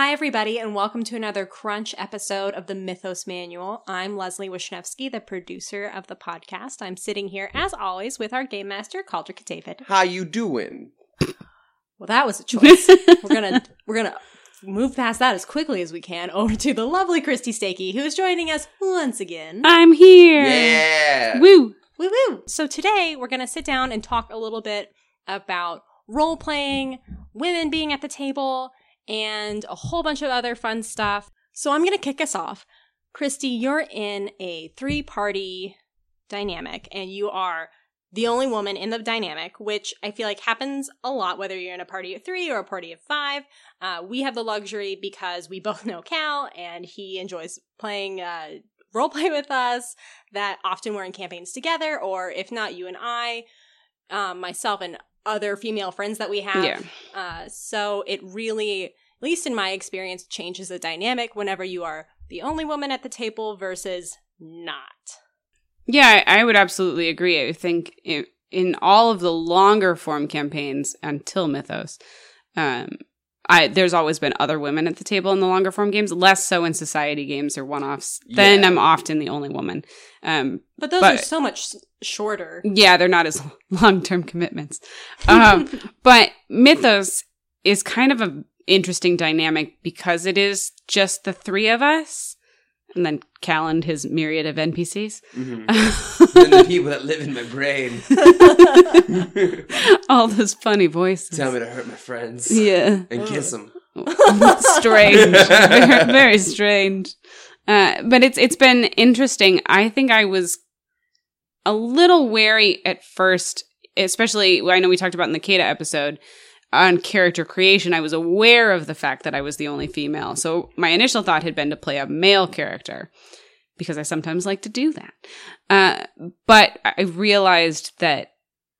Hi, everybody, and welcome to another Crunch episode of the Mythos Manual. I'm Leslie Wisniewski, the producer of the podcast. I'm sitting here, as always, with our game master, Caldric David. How you doing? Well, that was a choice. we're gonna we're gonna move past that as quickly as we can over to the lovely Christy Stakey, who is joining us once again. I'm here. Yeah. Woo. Woo woo! So today we're gonna sit down and talk a little bit about role playing, women being at the table, and a whole bunch of other fun stuff. So I'm gonna kick us off. Christy, you're in a three party dynamic, and you are the only woman in the dynamic, which I feel like happens a lot, whether you're in a party of three or a party of five. Uh, we have the luxury because we both know Cal, and he enjoys playing uh, role play with us. That often we're in campaigns together, or if not, you and I, um, myself, and other female friends that we have. Yeah. Uh, so it really, least in my experience, changes the dynamic whenever you are the only woman at the table versus not. Yeah, I I would absolutely agree. I think in, in all of the longer form campaigns until Mythos, um, I there's always been other women at the table in the longer form games. Less so in society games or one offs. Then I'm often the only woman. Um, But those But- are so much shorter. yeah, they're not as long term commitments. Um, but Mythos is kind of a interesting dynamic because it is just the three of us, and then Cal and his myriad of NPCs. Mhm. and the people that live in my brain All those funny voices. tell me to hurt my friends Yeah. and kiss them. strange. very, very strange. Uh, but it's it's been interesting. I think I was a little wary at first, especially I know we talked about in the Kata episode on character creation. I was aware of the fact that I was the only female. So my initial thought had been to play a male character because I sometimes like to do that. Uh, but I realized that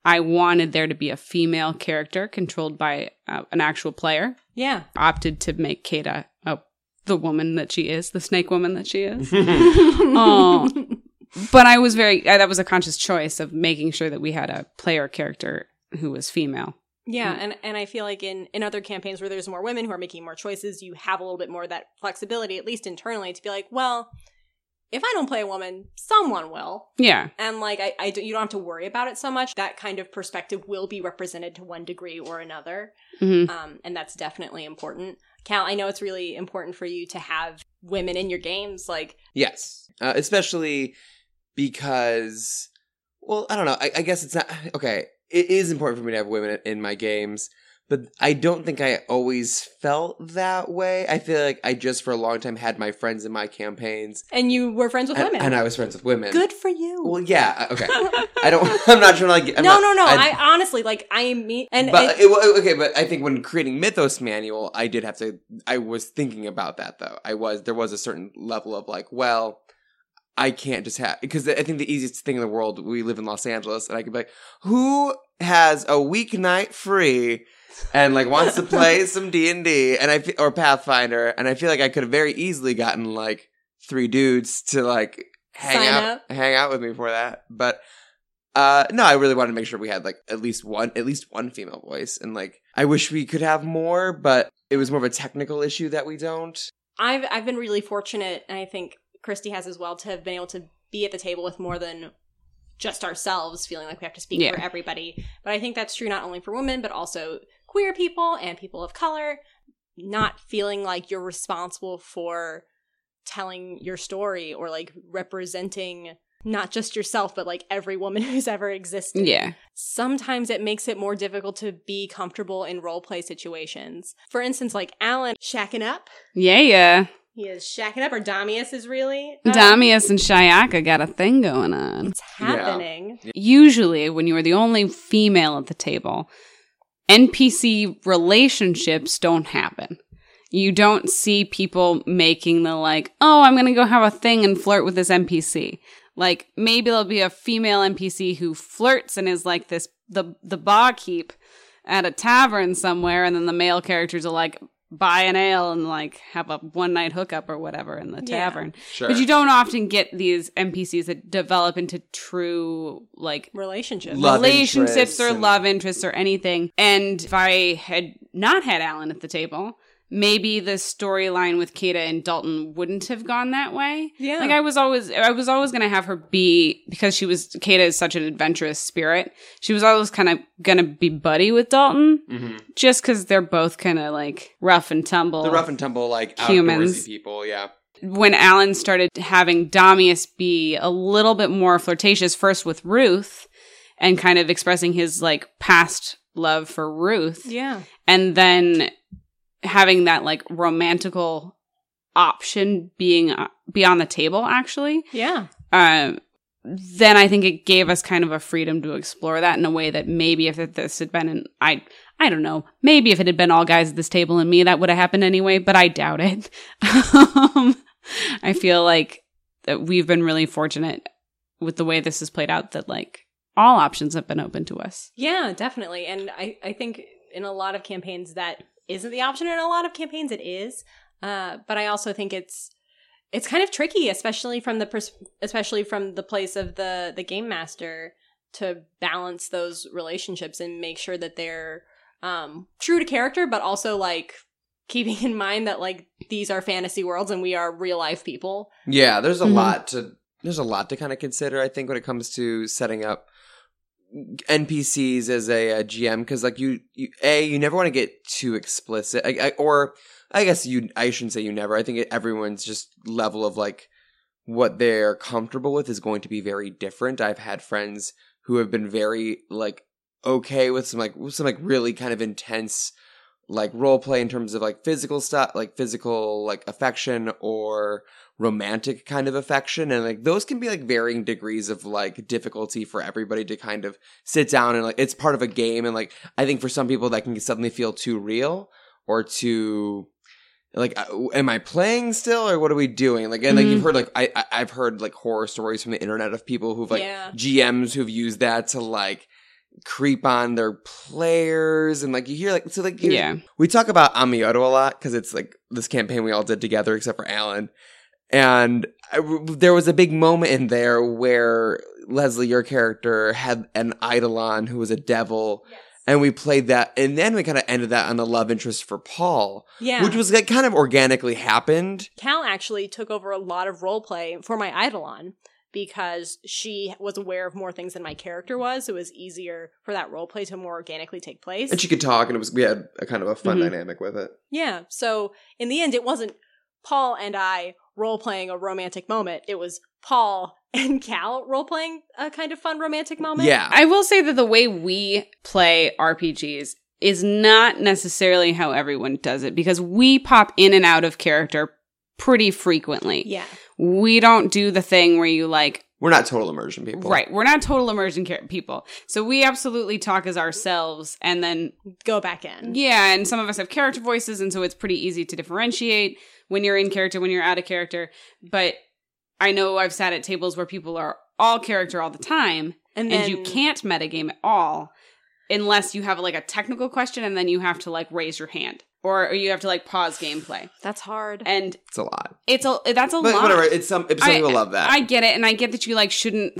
I wanted there to be a female character controlled by uh, an actual player Yeah. opted to make Kata uh, the woman that she is, the snake woman that she is. oh, but I was very that was a conscious choice of making sure that we had a player character who was female. Yeah, Mm. and and I feel like in in other campaigns where there's more women who are making more choices, you have a little bit more of that flexibility, at least internally, to be like, well, if I don't play a woman, someone will, Yeah, and like I, I do, you don't have to worry about it so much. That kind of perspective will be represented to one degree or another, hmm um, and that's definitely important. Cal, I know it's really important for you to have women in your games. Like, yes, uh, especially because, well, I don't know. I, I guess it's not okay. It is important for me to have women in my games, but I don't think I always felt that way. I feel like I just for a long time had my friends in my campaigns, and you were friends with and, women. and I was friends with women. Good for you. Well, yeah. uh, Okay. I don't. I'm not trying to like. I'm no, not- no, no. I- I, honestly like I mean, and but it- it, okay, but I think when creating Mythos manual, I did have to. I was thinking about that though. I was there was a certain level of like, well, I can't just have because I think the easiest thing in the world. We live in Los Angeles, and I could be like, who has a weeknight free and like wants to play some D and D, and I or Pathfinder, and I feel like I could have very easily gotten like three dudes to like hang Sign out up. hang out with me for that, but. Uh no, I really wanted to make sure we had like at least one at least one female voice and like I wish we could have more, but it was more of a technical issue that we don't. I've I've been really fortunate, and I think Christy has as well, to have been able to be at the table with more than just ourselves, feeling like we have to speak Yeah. for everybody. But I think that's true not only for women, but also queer people and people of color. Not feeling like you're responsible for telling your story or like representing not just yourself, but like every woman who's ever existed yeah, sometimes it makes it more difficult to be comfortable in role play situations. For instance, like Alan shacking up. yeah, yeah. He is shacking up, or Damius is really. uh, Damius and Shayaka got a thing going on. It's happening. Usually, when you are the only female at the table, NPC relationships don't happen. You don't see people making the like, oh, I'm going to go have a thing and flirt with this NPC. Like maybe there'll be a female NPC who flirts and is like this the the barkeep at a tavern somewhere, and then the male characters are like buy an ale and like have a one night hookup or whatever in the Yeah. tavern. Sure. But you don't often get these NPCs that develop into true like Relationships. Love relationships or and- love interests or anything. And if I had not had Alan at the table, maybe the storyline with Kata and Dalton wouldn't have gone that way. Yeah. Like I was always I was always gonna have her be because she was Kata is such an adventurous spirit. She was always kind of gonna be buddy with Dalton. Mm-hmm. Just because they're both kind of like rough and tumble. The rough and tumble, like Humans. people. Yeah. when Alan started having Damius be a little bit more flirtatious, first with Ruth, and kind of expressing his like past love for Ruth, yeah. and then having that like romantical option being uh, be on the table actually Yeah. um then i think it gave us kind of a freedom to explore that in a way that maybe if it, this had been an i i don't know maybe if it had been all guys at this table and me that would have happened anyway but i doubt it um, i feel like that we've been really fortunate with the way this has played out that like all options have been open to us Yeah, definitely. And I, I think in a lot of campaigns that isn't the option. In a lot of campaigns it is. Uh, but I also think it's it's kind of tricky, especially from the pers- especially from the place of the the game master to balance those relationships and make sure that they're um, true to character, but also like keeping in mind that like these are fantasy worlds and we are real life people. Yeah, there's a Mhm. lot to there's a lot to kind of consider. I think when it comes to setting up NPCs as a, uh GM, because like you, you, a you never want to get too explicit, I, I, or I guess you, I shouldn't say you never. I think everyone's just level of like what they're comfortable with is going to be very different. I've had friends who have been very like okay with some like some like really kind of intense like role play in terms of like physical stuff, like physical like affection or romantic kind of affection and like those can be like varying degrees of like difficulty for everybody to kind of sit down and like it's part of a game and like I think for some people that can suddenly feel too real or too like uh, am I playing still or what are we doing like and like Mhm. you've heard like I, I I've heard like horror stories from the internet of people who've like Yeah. GMs who've used that to like creep on their players and like you hear like so like you- yeah we talk about Amioto a lot because it's like this campaign we all did together except for Alan. And I, there was a big moment in there where Leslie, your character, had an Eidolon who was a devil. And we played that. And then we kind of ended that on a love interest for Paul, Yeah. which was like kind of organically happened. Cal actually took over a lot of role play for my Eidolon because she was aware of more things than my character was. So it was easier for that role play to more organically take place. And she could talk, and it was we had a kind of a fun Mhm. dynamic with it. yeah. So in the end, it wasn't Paul and I role playing a romantic moment. It was Paul and Cal role playing a kind of fun romantic moment. Yeah, I will say that the way we play RPGs is not necessarily how everyone does it because we pop in and out of character pretty frequently. Yeah. We don't do the thing where you like, we're not total immersion people, right, we're not total immersion char- people. So we absolutely talk as ourselves and then, Go back in. yeah, and some of us have character voices and so it's pretty easy to differentiate when you're in character, when you're out of character. But I know I've sat at tables where people are all character all the time And then and you can't metagame at all unless you have like a technical question and then you have to like raise your hand or, or you have to like pause gameplay That's hard. and It's a lot, it's a that's a but lot whatever. It's some. Some I- people love that. i get it and i get that you like shouldn't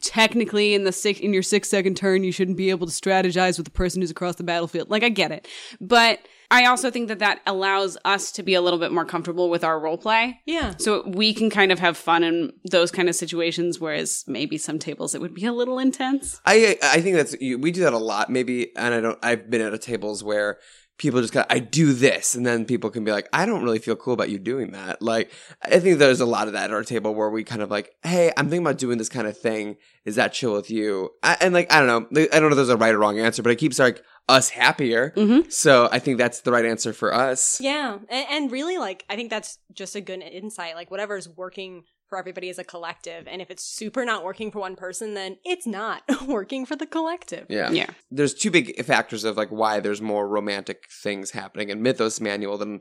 technically in the six in your six second turn you shouldn't be able to strategize with the person who's across the battlefield like i get it but i also think that that allows us to be a little bit more comfortable with our role play yeah. so we can kind of have fun in those kind of situations whereas maybe some tables it would be a little intense I I think that's we do that a lot. Maybe, and I don't. I've been at a tables where people just got I do this, and then people can be like, I don't really feel cool about you doing that. Like, I think there's a lot of that at our table where we kind of like, Hey, I'm thinking about doing this kind of thing. Is that chill with you? I, and like, I don't know. I don't know if there's a right or wrong answer, but it keeps like us happier. mm-hmm. So I think that's the right answer for us. Yeah, and, and really, like, I think that's just a good insight. Like, whatever's working for everybody as a collective, and if it's super not working for one person, then it's not working for the collective. Yeah. yeah there's two big factors of like why there's more romantic things happening in Mythos Manual than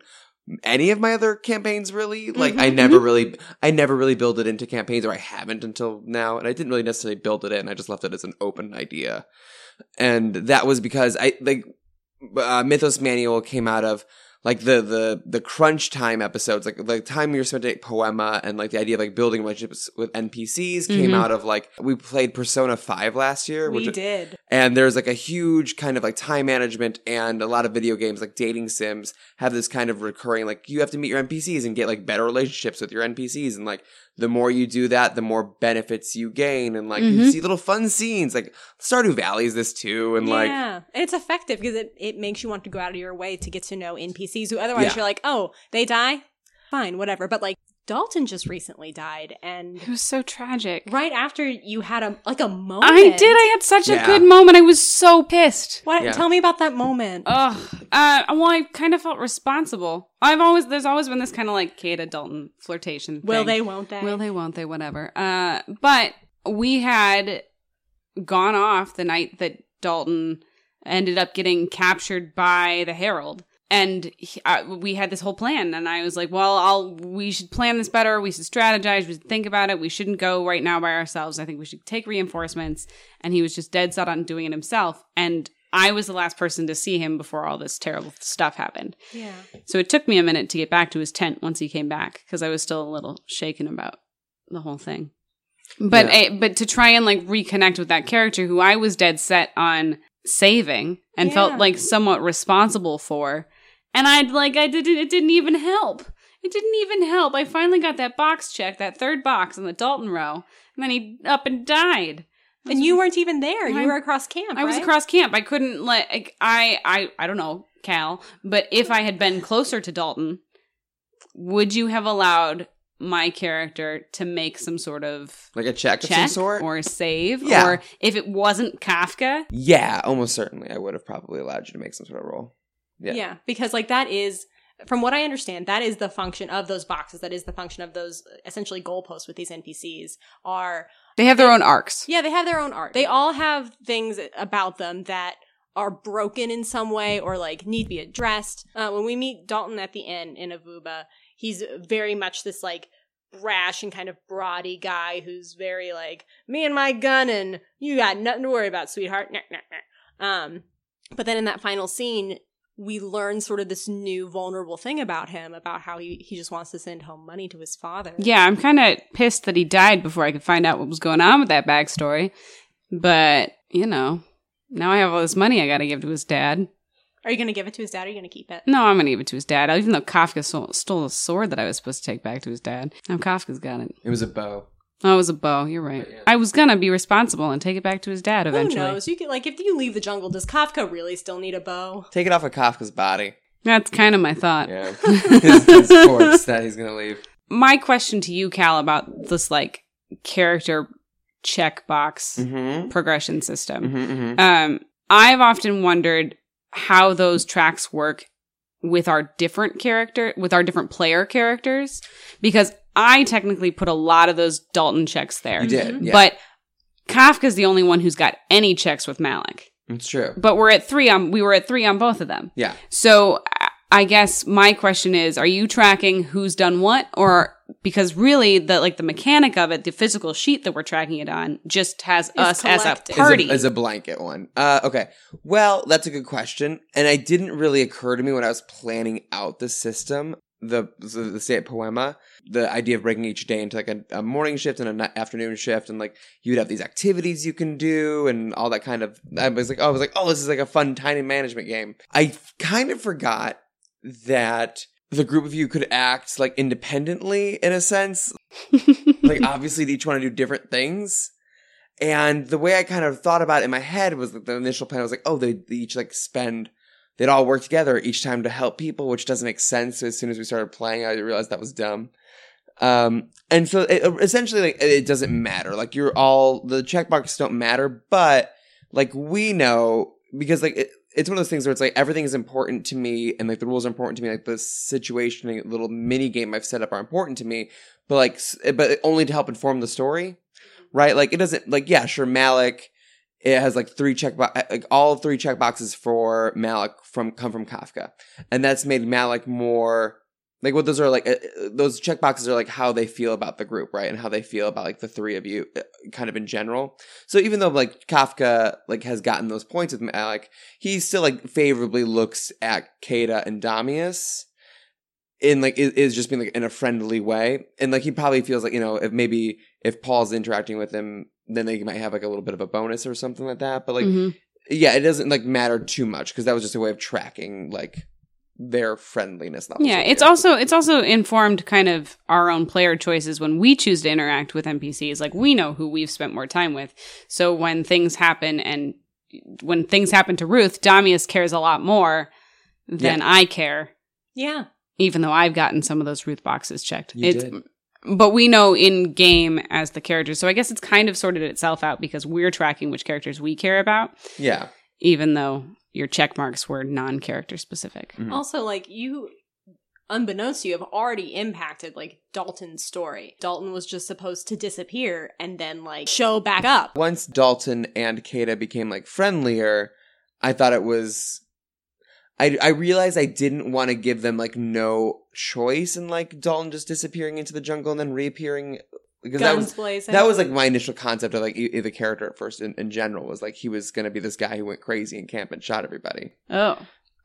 any of my other campaigns really. Like I Mhm, never really I never really build it into campaigns or I haven't until now and I didn't really necessarily build it in. I just left it as an open idea. And that was because I like uh, Mythos Manual came out of like the the the crunch time episodes, like the time we were spent at Poema, and like the idea of like building relationships with NPCs came Mhm. out of like we played Persona Five last year, We which did. and there's like a huge kind of like time management and a lot of video games like dating sims have this kind of recurring like you have to meet your NPCs and get like better relationships with your NPCs and like the more you do that the more benefits you gain and like you Mhm. see little fun scenes like Stardew Valley is this too and like yeah, and it's effective because it, it makes you want to go out of your way to get to know NPCs who otherwise Yeah. you're like, oh, they die, fine, whatever. But like Dalton just recently died, and It was so tragic. right after you had a like a moment. I did. I had such a good moment. I was so pissed. What? Yeah. Tell me about that moment. Ugh. Uh, well, I kind of felt responsible. I've always there's always been this kind of like Kata Dalton flirtation. Will they? Won't they? Will they? Won't they? Whatever. Uh, but we had gone off the night that Dalton ended up getting captured by the Herald. And he, uh, we had this whole plan, and I was like, "Well, I'll. We should plan this better. We should strategize. We should think about it. We shouldn't go right now by ourselves. I think we should take reinforcements." And he was just dead set on doing it himself. And I was the last person to see him before all this terrible stuff happened. Yeah. So it took me a minute to get back to his tent once he came back because I was still a little shaken about the whole thing. But Yeah. eh, but to try and like reconnect with that character who I was dead set on saving and Yeah. felt like somewhat responsible for, and I'd like I didn't it didn't even help. It didn't even help. I finally got that box checked, that third box in the Dalton row, and then he up and died. And you weren't even there. I- You were across camp. I was across camp. I couldn't let like, I I I don't know, Cal, but if I had been closer to Dalton, would you have allowed my character to make some sort of like a check, of some sort or save Yeah. or if it wasn't Kafka? yeah almost certainly I would have probably allowed you to make some sort of roll Yeah. Yeah. because like that is from what I understand, that is the function of those boxes. That is the function of those essentially goalposts with these NPCs are They have their own arcs. yeah, they have their own art. They all have things about them that are broken in some way or like need to be addressed. Uh, when we meet Dalton at the end in Avuba, he's very much this like brash and kind of broady guy who's very like me and my gun and you got nothing to worry about, sweetheart. Nah, nah, nah. Um, but then in that final scene, we learn sort of this new vulnerable thing about him about how he, he just wants to send home money to his father. Yeah, I'm kind of pissed that he died before I could find out what was going on with that backstory. But, you know, now I have all this money I got to give to his dad. Are you going to give it to his dad or are you going to keep it? No, I'm going to give it to his dad, even though Kafka stole, stole a sword that I was supposed to take back to his dad. Now Kafka's got it. it was a bow Oh, it was a bow. You're right. Yeah. I was gonna be responsible and take it back to his dad eventually. Who knows? You could like if you leave the jungle, does Kafka really still need a bow? take it off of Kafka's body That's kind of my thought. yeah his, his corpse that he's gonna leave My question to you, Cal, about this like character checkbox mm-hmm. progression system. Mm-hmm, Um, I've often wondered how those tracks work with our different character, with our different player characters, because I technically put a lot of those Dalton checks there. You did, Mhm. yeah. But Kafka's the only one who's got any checks with Malik. it's true. But we're at three on we were at three on both of them. Yeah, So I- I guess my question is, are you tracking who's done what or because really the like the mechanic of it, the physical sheet that we're tracking it on just has us as a collective. As a- party. as a, blanket one. Uh, okay, well, that's a good question, and it didn't really occur to me when I was planning out the system. The the, the stay at Poema, the idea of breaking each day into like a, a morning shift and an afternoon shift, and like you'd have these activities you can do and all that kind of. I was like, oh, I was like, oh, this is like a fun tiny management game. I kind of forgot that the group of you could act like independently in a sense like obviously they each want to do different things and the way i kind of thought about it in my head was that the initial plan was like oh they, they each like spend they'd all work together each time to help people which doesn't make sense. So as soon as we started playing i realized that was dumb. Um and so it, essentially like it doesn't matter. Like you're all the checkboxes don't matter but like we know because like it, it's one of those things where it's like everything is important to me and like the rules are important to me. Like the situation and little mini game i've set up are important to me but like but only to help inform the story right? Like it doesn't like yeah sure malik it has like three check bo- like all three check boxes for malik from come from kafka. And that's made malik more like what those are like uh, uh, those check boxes are like how they feel about the group right? And how they feel about like the three of you uh, kind of in general. So even though like kafka like has gotten those points with malik he still like favorably looks at Kata and damius in like is, is just being like in a friendly way. And like he probably feels like you know if maybe if paul's interacting with him then they might have like a little bit of a bonus or something like that but like Mhm. yeah it doesn't like matter too much because that was just a way of tracking like their friendliness levels Yeah, it's here. also it's also informed kind of our own player choices when we choose to interact with NPCs. Like we know who we've spent more time with. So when things happen and when things happen to Ruth, Damius cares a lot more than I care, Yeah. even though I've gotten some of those Ruth boxes checked. You it's did. But we know in game as the characters. So I guess it's kind of sorted itself out because we're tracking which characters we care about, yeah even though your check marks were non-character specific. Mhm. Also, like you, unbeknownst to you, have already impacted like Dalton's story. Dalton was just supposed to disappear and then like show back up. once Dalton and Kata became like friendlier, I thought it was. I I realized I didn't want to give them like no choice in like Dalton just disappearing into the jungle and then reappearing because that was blazing. that was like my initial concept of like e- the character at first in, in general was like he was gonna be this guy who went crazy in camp and shot everybody. Oh.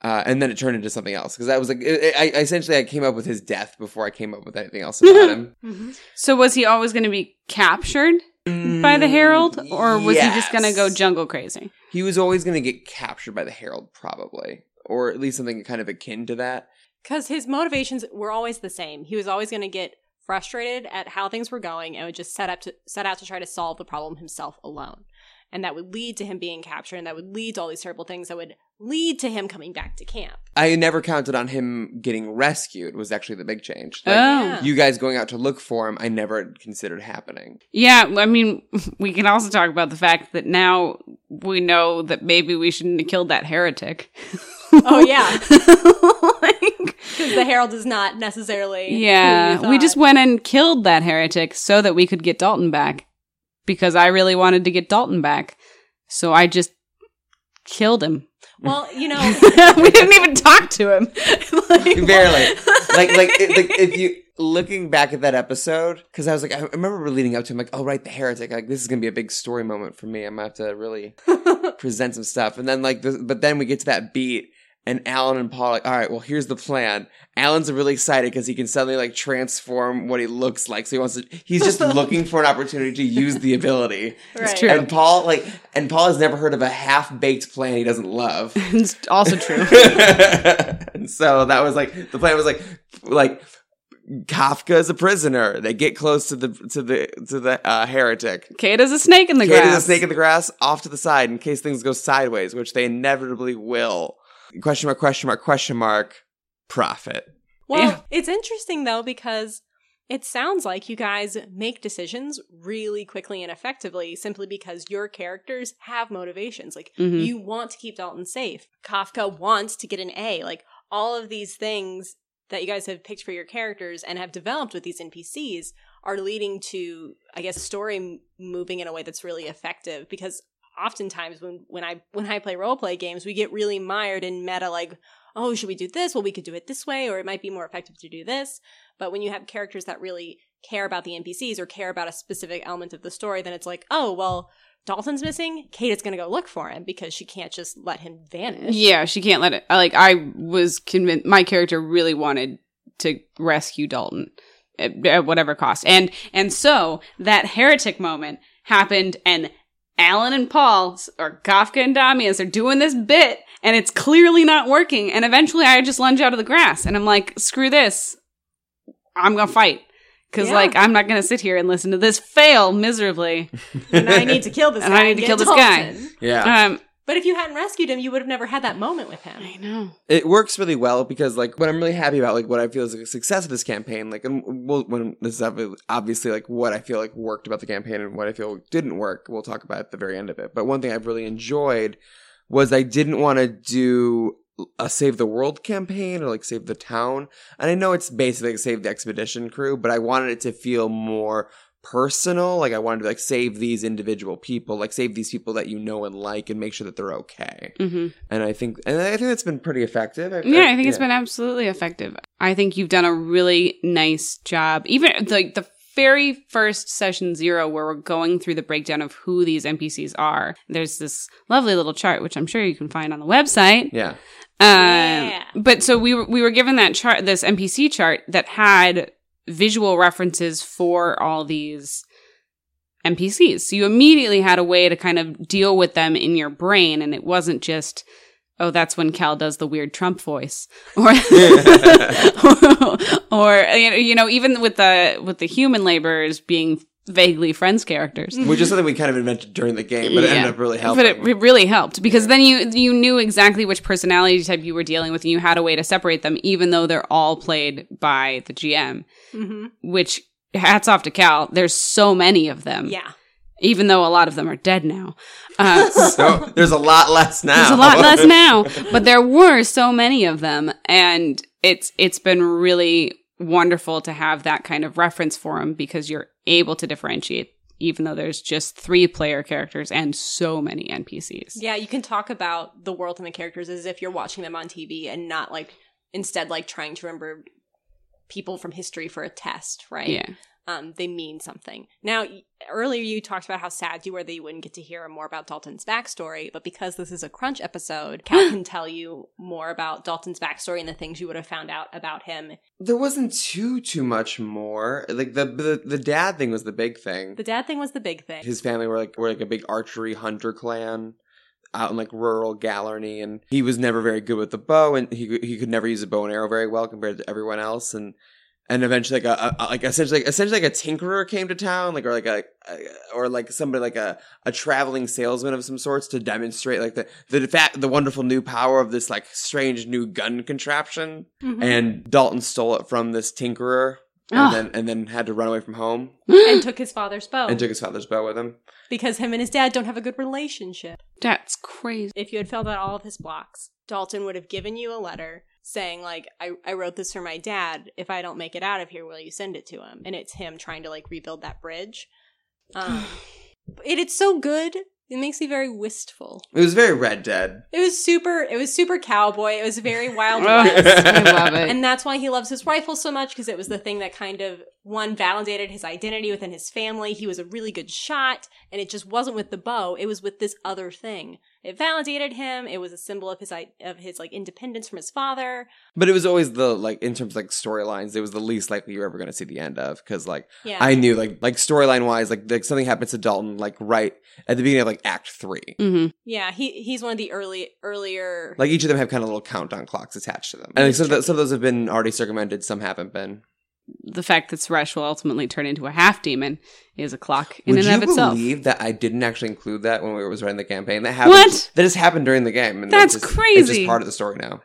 Uh, and then it turned into something else because I was like, I, I essentially I came up with his death before I came up with anything else about him. Mhm. So was he always going to be captured by the Herald, or was he just going to go Mm, jungle crazy? He was always going to get captured by the Herald, probably, or at least something kind of akin to that. Because his motivations were always the same. He was always going to get frustrated at how things were going and would just set up to set out to try to solve the problem himself alone. And that would lead to him being captured, and that would lead to all these terrible things that would lead to him coming back to camp. I never counted on him getting rescued. Was actually the big change. Like, oh. You guys going out to look for him, I never considered happening. Yeah, I mean, we can also talk about the fact that now we know that maybe we shouldn't have killed that heretic. Oh, yeah. like, Because the Herald is not necessarily. yeah, you we just went and killed that heretic so that we could get Dalton back because I really wanted to get Dalton back. So I just killed him. Well, you know, we didn't even talk to him. Like- Barely. like, like, it, like, if you looking back at that episode, because I was like, I remember leading up to him, like, oh right, the heretic. Like, this is gonna be a big story moment for me. I'm gonna have to really present some stuff. And then like, the, but then we get to that beat. And Alan and Paul are like, all right, well, here's the plan. Alan's really excited because he can suddenly like transform what he looks like. So he wants to, he's just looking for an opportunity to use the ability. right. true. And Paul, like, and Paul has never heard of a half baked plan he doesn't love. it's also true. and so that was like the plan was like like Kafka is a prisoner. They get close to the to the to the uh, heretic. Kate is a snake in the grass. Kate is a snake in the grass, off to the side in case things go sideways, which they inevitably will. Question mark? Question mark? Question mark? Profit. Well, it's interesting though because it sounds like you guys make decisions really quickly and effectively simply because your characters have motivations. Like Mhm. you want to keep Dalton safe. Kafka wants to get an A. Like all of these things that you guys have picked for your characters and have developed with these NPCs are leading to, I guess, story m- moving in a way that's really effective because oftentimes when when I when I play role play games, we get really mired in meta like, oh, should we do this? Well, we could do it this way, or it might be more effective to do this. But when you have characters that really care about the NPCs or care about a specific element of the story, then it's like, oh, well, Dalton's missing. Kate is going to go look for him because she can't just let him vanish. Yeah, she can't let it. Like I was convinced, my character really wanted to rescue Dalton at, at whatever cost, and and so that heretic moment happened, and Alan and Paul or Kafka and Damius are doing this bit, and it's clearly not working. And eventually, I just lunge out of the grass, and I'm like, "Screw this! I'm gonna fight." Because Yeah. like I'm not gonna sit here and listen to this fail miserably. and I need to kill this And guy. I need to get kill this guy. Yeah. Um, But if you hadn't rescued him, you would have never had that moment with him. I know. it works really well because like what I'm really happy about, like what I feel is a success of this campaign, like and we'll, when this is obviously like what I feel like worked about the campaign and what I feel didn't work. We'll talk about at the very end of it. But one thing I've really enjoyed was I didn't want to do a save the world campaign or like save the town. And I know it's basically like save the expedition crew, but I wanted it to feel more personal. Like I wanted to like save these individual people, like save these people that you know and like, and make sure that they're okay. hmm And I think, and I think that's been pretty effective. I, Yeah, I think it's been absolutely effective. I think you've done a really nice job. Even like the very first session zero, where we're going through the breakdown of who these NPCs are. There's this lovely little chart, which I'm sure you can find on the website. yeah. Um, Yeah. But so we were we were given that chart, this NPC chart that had visual references for all these NPCs. So you immediately had a way to kind of deal with them in your brain, and it wasn't just. Oh, that's when Cal does the weird Trump voice, or, or you know, you know, even with the with the human laborers being vaguely friends characters, Which is something we kind of invented during the game, but it Yeah. ended up really helping. but it, it really helped because then you you knew exactly which personality type you were dealing with, and you had a way to separate them, even though they're all played by the GM. hmm Which hats off to Cal. There's so many of them. Yeah. even though a lot of them are dead now. Uh, so there's a lot less now. there's a lot less now, but there were so many of them, and it's it's been really wonderful to have that kind of reference for them because you're able to differentiate, even though there's just three player characters and so many NPCs. Yeah, you can talk about the world and the characters as if you're watching them on TV and not like instead like trying to remember people from history for a test, right? Yeah. Um, they mean something. Now, earlier you talked about how sad you were that you wouldn't get to hear more about Dalton's backstory, but because this is a crunch episode, Cal can tell you more about Dalton's backstory and the things you would have found out about him. There wasn't too too much more. Like the the, the dad thing was the big thing. The dad thing was the big thing. His family were like were like a big archery hunter clan out in like rural Galarny, and he was never very good with the bow, and he he could never use a bow and arrow very well compared to everyone else, and and eventually like a, a like essentially like, essentially like a tinkerer came to town, like or like a, a or like somebody like a a traveling salesman of some sorts to demonstrate like the the fact the wonderful new power of this like strange new gun contraption, Mhm. and Dalton stole it from this tinkerer. And Ugh. then and then had to run away from home and took his father's bow and took his father's bow with him. because him and his dad don't have a good relationship. That's crazy. if you had filled out all of his blocks, Dalton would have given you a letter saying, like, I, I wrote this for my dad. If I don't make it out of here, will you send it to him? And it's him trying to like rebuild that bridge. Um, it, it's so good. It makes me very wistful. It was very Red Dead. It was super. It was super cowboy. It was very Wild West. I love it. And that's why he loves his rifle so much because it was the thing that kind of one validated his identity within his family. He was a really good shot, and it just wasn't with the bow; it was with this other thing. It validated him. It was a symbol of his of his like independence from his father. But it was always the like in terms of like storylines, it was the least likely you're ever going to see the end of because like Yeah, I knew like like storyline wise, like like something happens to Dalton like right at the beginning of like Act three. mm-hmm. yeah. He he's one of the early earlier. Like each of them have kind of little countdown clocks attached to them, and like, some, of the, some of those have been already circumvented, some haven't been. The fact that Suresh will ultimately turn into a half demon is a clock in Would and of itself. I believe that I didn't actually include that when we was writing the campaign? That happened. What? That just happened during the game. And That's just, It's just part of the story now.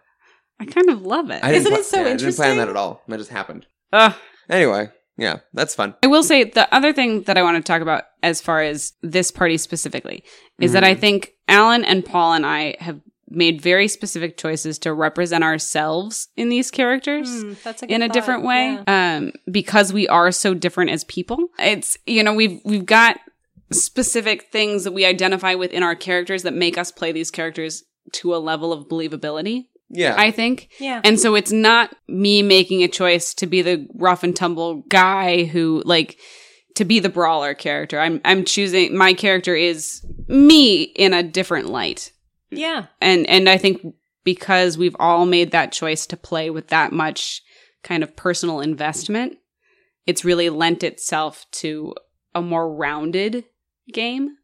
I kind of love it. I didn't Isn't pla- it so yeah, I didn't plan that at all. That just happened. Ugh. Anyway, yeah, that's fun. I will say the other thing that I want to talk about as far as this party specifically is that I Mhm. think Alan and Paul and I have made very specific choices to represent ourselves in these characters. That's a good in a thought, different way yeah. um because we are so different as people it's you know we've we've got specific things that we identify within our characters that make us play these characters to a level of believability Yeah, i think Yeah. and so it's not me making a choice to be the rough and tumble guy who like to be the brawler character i'm i'm choosing my character is me in a different light yeah. and and I think because we've all made that choice to play with that much kind of personal investment, it's really lent itself to a more rounded game.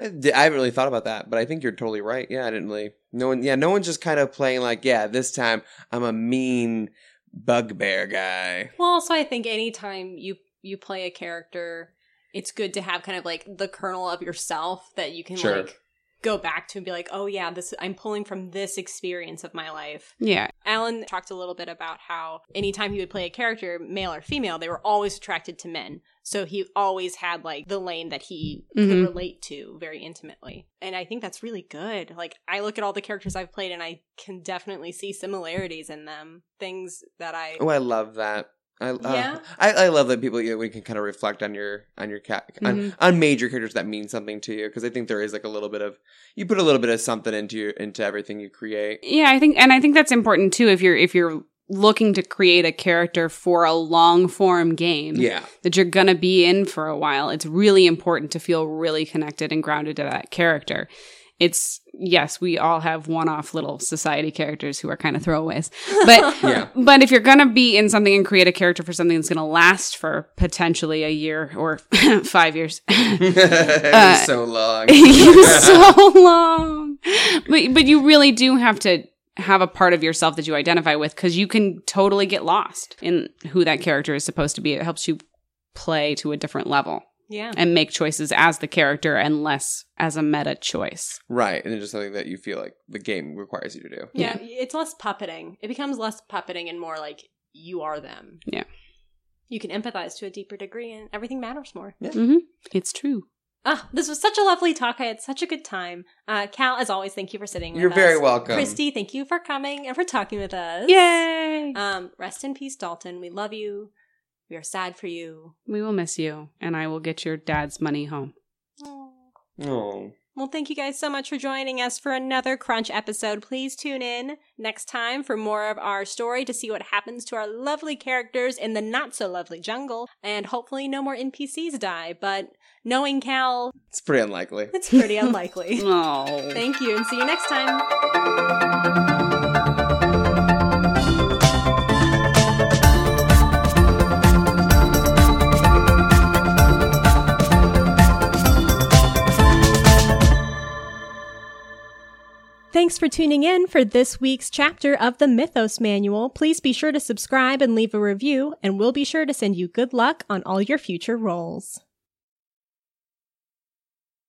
I I haven't really thought about that, but I think you're totally right. Yeah, I didn't really. No one. Yeah, no one's just kind of playing like, yeah, this time I'm a mean bugbear guy. Well, also, I think anytime you you play a character, it's good to have kind of like the kernel of yourself that you can Sure. like go back to and be like, oh yeah, this I'm pulling from this experience of my life. Yeah. Alan talked a little bit about how anytime he would play a character, male or female, they were always attracted to men. So he always had like the lane that he could Mhm. relate to very intimately. And I think that's really good. Like I look at all the characters I've played and I can definitely see similarities in them. Things that I Oh, I love that. I, uh, Yeah. I, I love that people you know, we can kind of reflect on your on your cat on, Mhm. on major characters that mean something to you because I think there is like a little bit of you put a little bit of something into your into everything you create. Yeah, I think, and I think that's important too. If you're if you're looking to create a character for a long form game, Yeah, that you're gonna be in for a while, it's really important to feel really connected and grounded to that character. It's yes, we all have one off little society characters who are kind of throwaways, but yeah, but if you're gonna be in something and create a character for something that's gonna last for potentially a year or five years, Uh, so long. so long. But but you really do have to have a part of yourself that you identify with because you can totally get lost in who that character is supposed to be. It helps you play to a different level Yeah. and make choices as the character and less as a meta choice. right, and it's just something that you feel like the game requires you to do. Yeah, it's less puppeting. It becomes less puppeting and more like you are them. Yeah. You can empathize to a deeper degree and everything matters more. hmm It's true. Ah, this was such a lovely talk. I had such a good time. Uh, Cal, as always, thank you for sitting You're with very us. welcome. Christy, thank you for coming and for talking with us. Yay! Um, rest in peace, Dalton. We love you. We are sad for you. we will miss you, and I will get your dad's money home. Oh, Well, thank you guys so much for joining us for another Crunch episode. Please tune in next time for more of our story to see what happens to our lovely characters in the not so lovely jungle. And hopefully, no more NPCs die. But knowing Cal, it's pretty unlikely. it's pretty unlikely. Oh, Thank you and see you next time. Thanks for tuning in for this week's chapter of the Mythos Manual. Please be sure to subscribe and leave a review, and we'll be sure to send you good luck on all your future rolls.